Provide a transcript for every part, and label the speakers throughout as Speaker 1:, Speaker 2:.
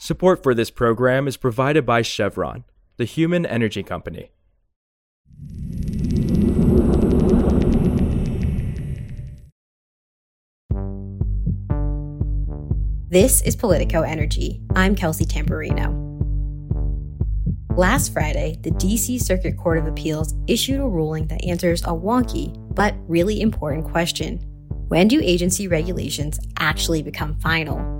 Speaker 1: Support for this program is provided by Chevron, the human energy company.
Speaker 2: This is Politico Energy. I'm Kelsey Tamborrino. Last Friday, the DC Circuit Court of Appeals issued a ruling that answers a wonky but really important question When do agency regulations actually become final?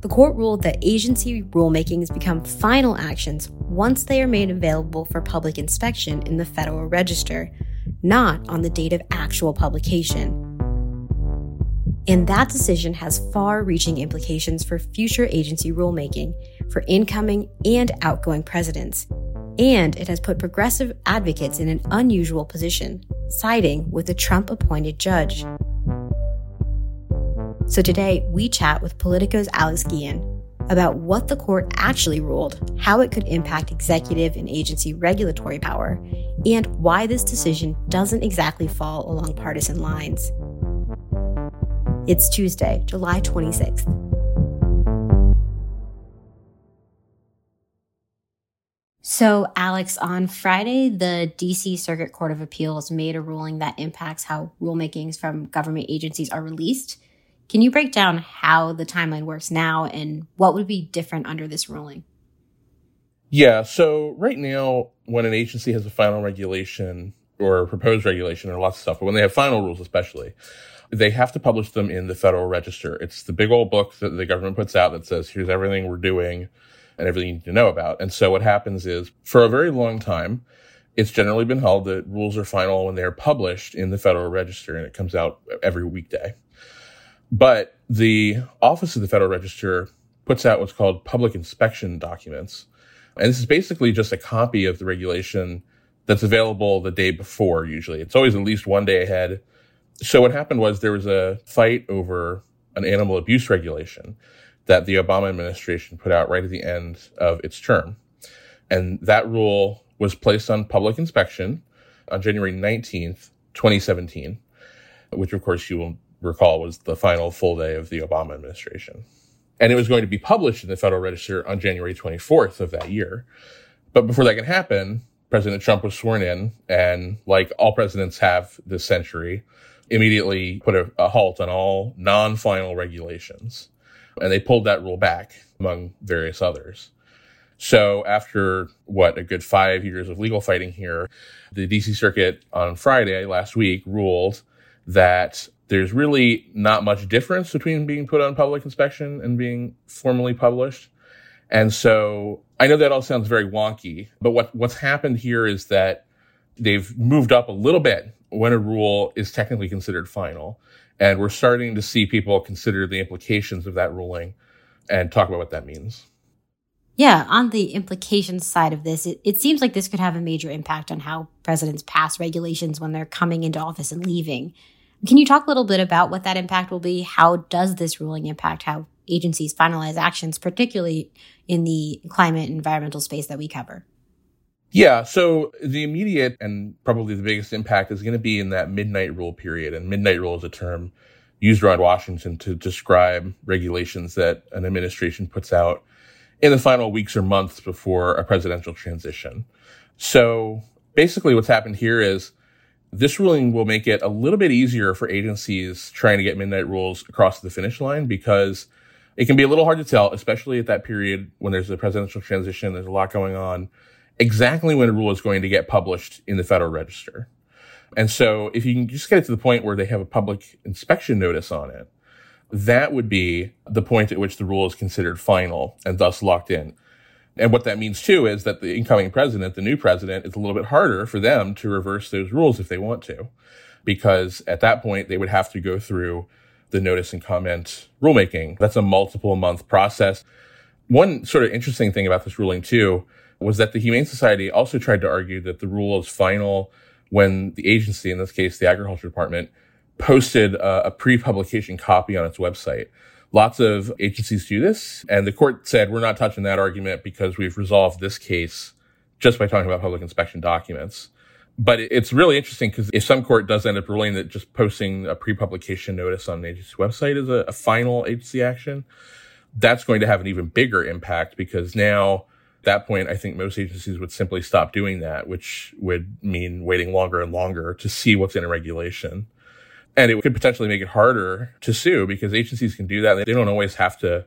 Speaker 2: The court ruled that agency rulemakings become final actions once they are made available for public inspection in the Federal Register, not on the date of actual publication. And that decision has far reaching implications for future agency rulemaking for incoming and outgoing presidents. And it has put progressive advocates in an unusual position, siding with a Trump appointed judge. So today, we chat with Politico's Alex Guillén about what the court actually ruled, how it could impact executive and agency regulatory power, and why this decision doesn't exactly fall along partisan lines. It's Tuesday, July 26th. So, Alex, on Friday, the DC Circuit Court of Appeals made a ruling that impacts how rulemakings from government agencies are released. Can you break down how the timeline works now and what would be different under this ruling?
Speaker 3: Yeah, so right now, when an agency has a final regulation or a proposed regulation or lots of stuff, but when they have final rules especially, they have to publish them in the Federal Register. It's the big old book that the government puts out that says, here's everything we're doing and everything you need to know about. And so what happens is, for a very long time, it's generally been held that rules are final when they're published in the Federal Register and it comes out every weekday. But the Office of the Federal Register puts out what's called public inspection documents. And this is basically just a copy of the regulation that's available the day before, usually. It's always at least one day ahead. So what happened was there was a fight over an animal abuse regulation that the Obama administration put out right at the end of its term. And that rule was placed on public inspection on January 19th, 2017, which of course you will recall was the final full day of the Obama administration. And it was going to be published in the Federal Register on January 24th of that year. But before that could happen, President Trump was sworn in and like all presidents have this century, immediately put a, a halt on all non-final regulations. And they pulled that rule back among various others. So after what a good five years of legal fighting here, the DC Circuit on Friday last week ruled that there's really not much difference between being put on public inspection and being formally published. And so I know that all sounds very wonky, but what, what's happened here is that they've moved up a little bit when a rule is technically considered final. And we're starting to see people consider the implications of that ruling and talk about what that means.
Speaker 2: Yeah, on the implications side of this, it, it seems like this could have a major impact on how presidents pass regulations when they're coming into office and leaving. Can you talk a little bit about what that impact will be? How does this ruling impact how agencies finalize actions, particularly in the climate and environmental space that we cover?
Speaker 3: Yeah, so the immediate and probably the biggest impact is going to be in that midnight rule period. And midnight rule is a term used around Washington to describe regulations that an administration puts out in the final weeks or months before a presidential transition. So basically what's happened here is this ruling will make it a little bit easier for agencies trying to get midnight rules across the finish line because it can be a little hard to tell, especially at that period when there's a presidential transition, there's a lot going on, exactly when a rule is going to get published in the Federal Register. And so if you can just get it to the point where they have a public inspection notice on it, that would be the point at which the rule is considered final and thus locked in. And what that means too is that the incoming president, the new president, it's a little bit harder for them to reverse those rules if they want to, because at that point they would have to go through the notice and comment rulemaking. That's a multiple month process. One sort of interesting thing about this ruling too was that the Humane Society also tried to argue that the rule is final when the agency, in this case, the Agriculture Department, posted a, a pre-publication copy on its website. Lots of agencies do this. And the court said, we're not touching that argument because we've resolved this case just by talking about public inspection documents. But it's really interesting because if some court does end up ruling that just posting a pre-publication notice on an agency website is a, a final agency action, that's going to have an even bigger impact because now at that point, I think most agencies would simply stop doing that, which would mean waiting longer and longer to see what's in a regulation. And it could potentially make it harder to sue because agencies can do that. They don't always have to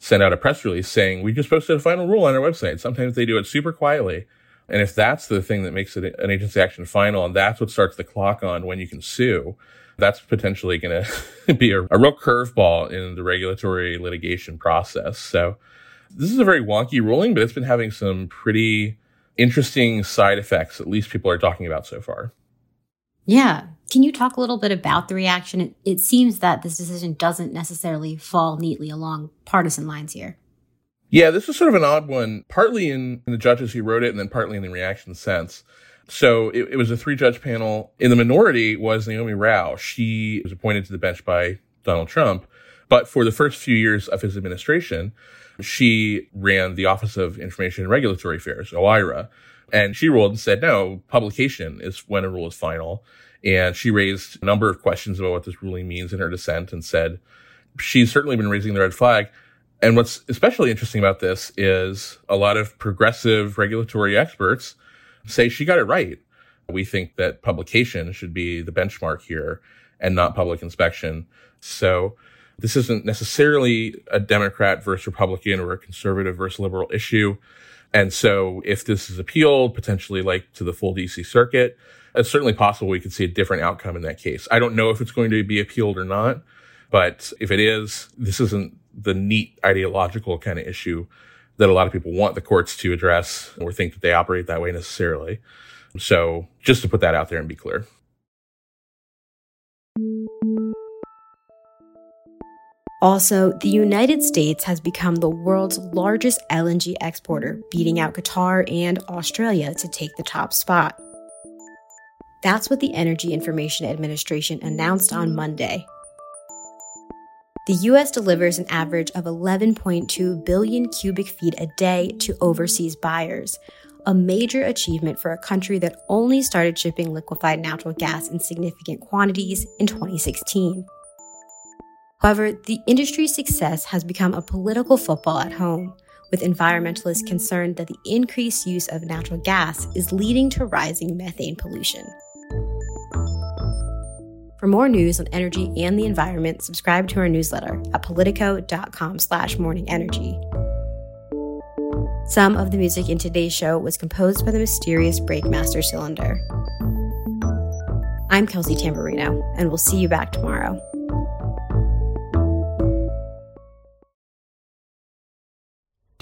Speaker 3: send out a press release saying, we just posted a final rule on our website. Sometimes they do it super quietly. And if that's the thing that makes it an agency action final and that's what starts the clock on when you can sue, that's potentially going to be a, a real curveball in the regulatory litigation process. So this is a very wonky ruling, but it's been having some pretty interesting side effects, at least people are talking about so far.
Speaker 2: Yeah. Can you talk a little bit about the reaction? It, it seems that this decision doesn't necessarily fall neatly along partisan lines here.
Speaker 3: Yeah, this is sort of an odd one, partly in, in the judges who wrote it and then partly in the reaction sense. So it, it was a three judge panel. In the minority was Naomi Rao. She was appointed to the bench by Donald Trump. But for the first few years of his administration, she ran the Office of Information and Regulatory Affairs, OIRA. And she ruled and said, no, publication is when a rule is final. And she raised a number of questions about what this ruling means in her dissent and said, she's certainly been raising the red flag. And what's especially interesting about this is a lot of progressive regulatory experts say she got it right. We think that publication should be the benchmark here and not public inspection. So this isn't necessarily a Democrat versus Republican or a conservative versus liberal issue. And so if this is appealed potentially like to the full DC circuit, it's certainly possible we could see a different outcome in that case. I don't know if it's going to be appealed or not, but if it is, this isn't the neat ideological kind of issue that a lot of people want the courts to address or think that they operate that way necessarily. So just to put that out there and be clear.
Speaker 2: Also, the United States has become the world's largest LNG exporter, beating out Qatar and Australia to take the top spot. That's what the Energy Information Administration announced on Monday. The US delivers an average of 11.2 billion cubic feet a day to overseas buyers, a major achievement for a country that only started shipping liquefied natural gas in significant quantities in 2016. However, the industry's success has become a political football at home, with environmentalists concerned that the increased use of natural gas is leading to rising methane pollution. For more news on energy and the environment, subscribe to our newsletter at politico.com slash morningenergy. Some of the music in today's show was composed by the mysterious Breakmaster Cylinder. I'm Kelsey Tamborrino, and we'll see you back tomorrow.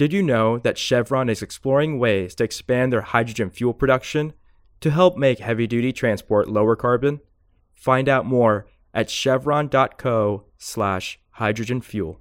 Speaker 1: Did you know that Chevron is exploring ways to expand their hydrogen fuel production to help make heavy duty transport lower carbon? Find out more at chevron.co slash hydrogen fuel.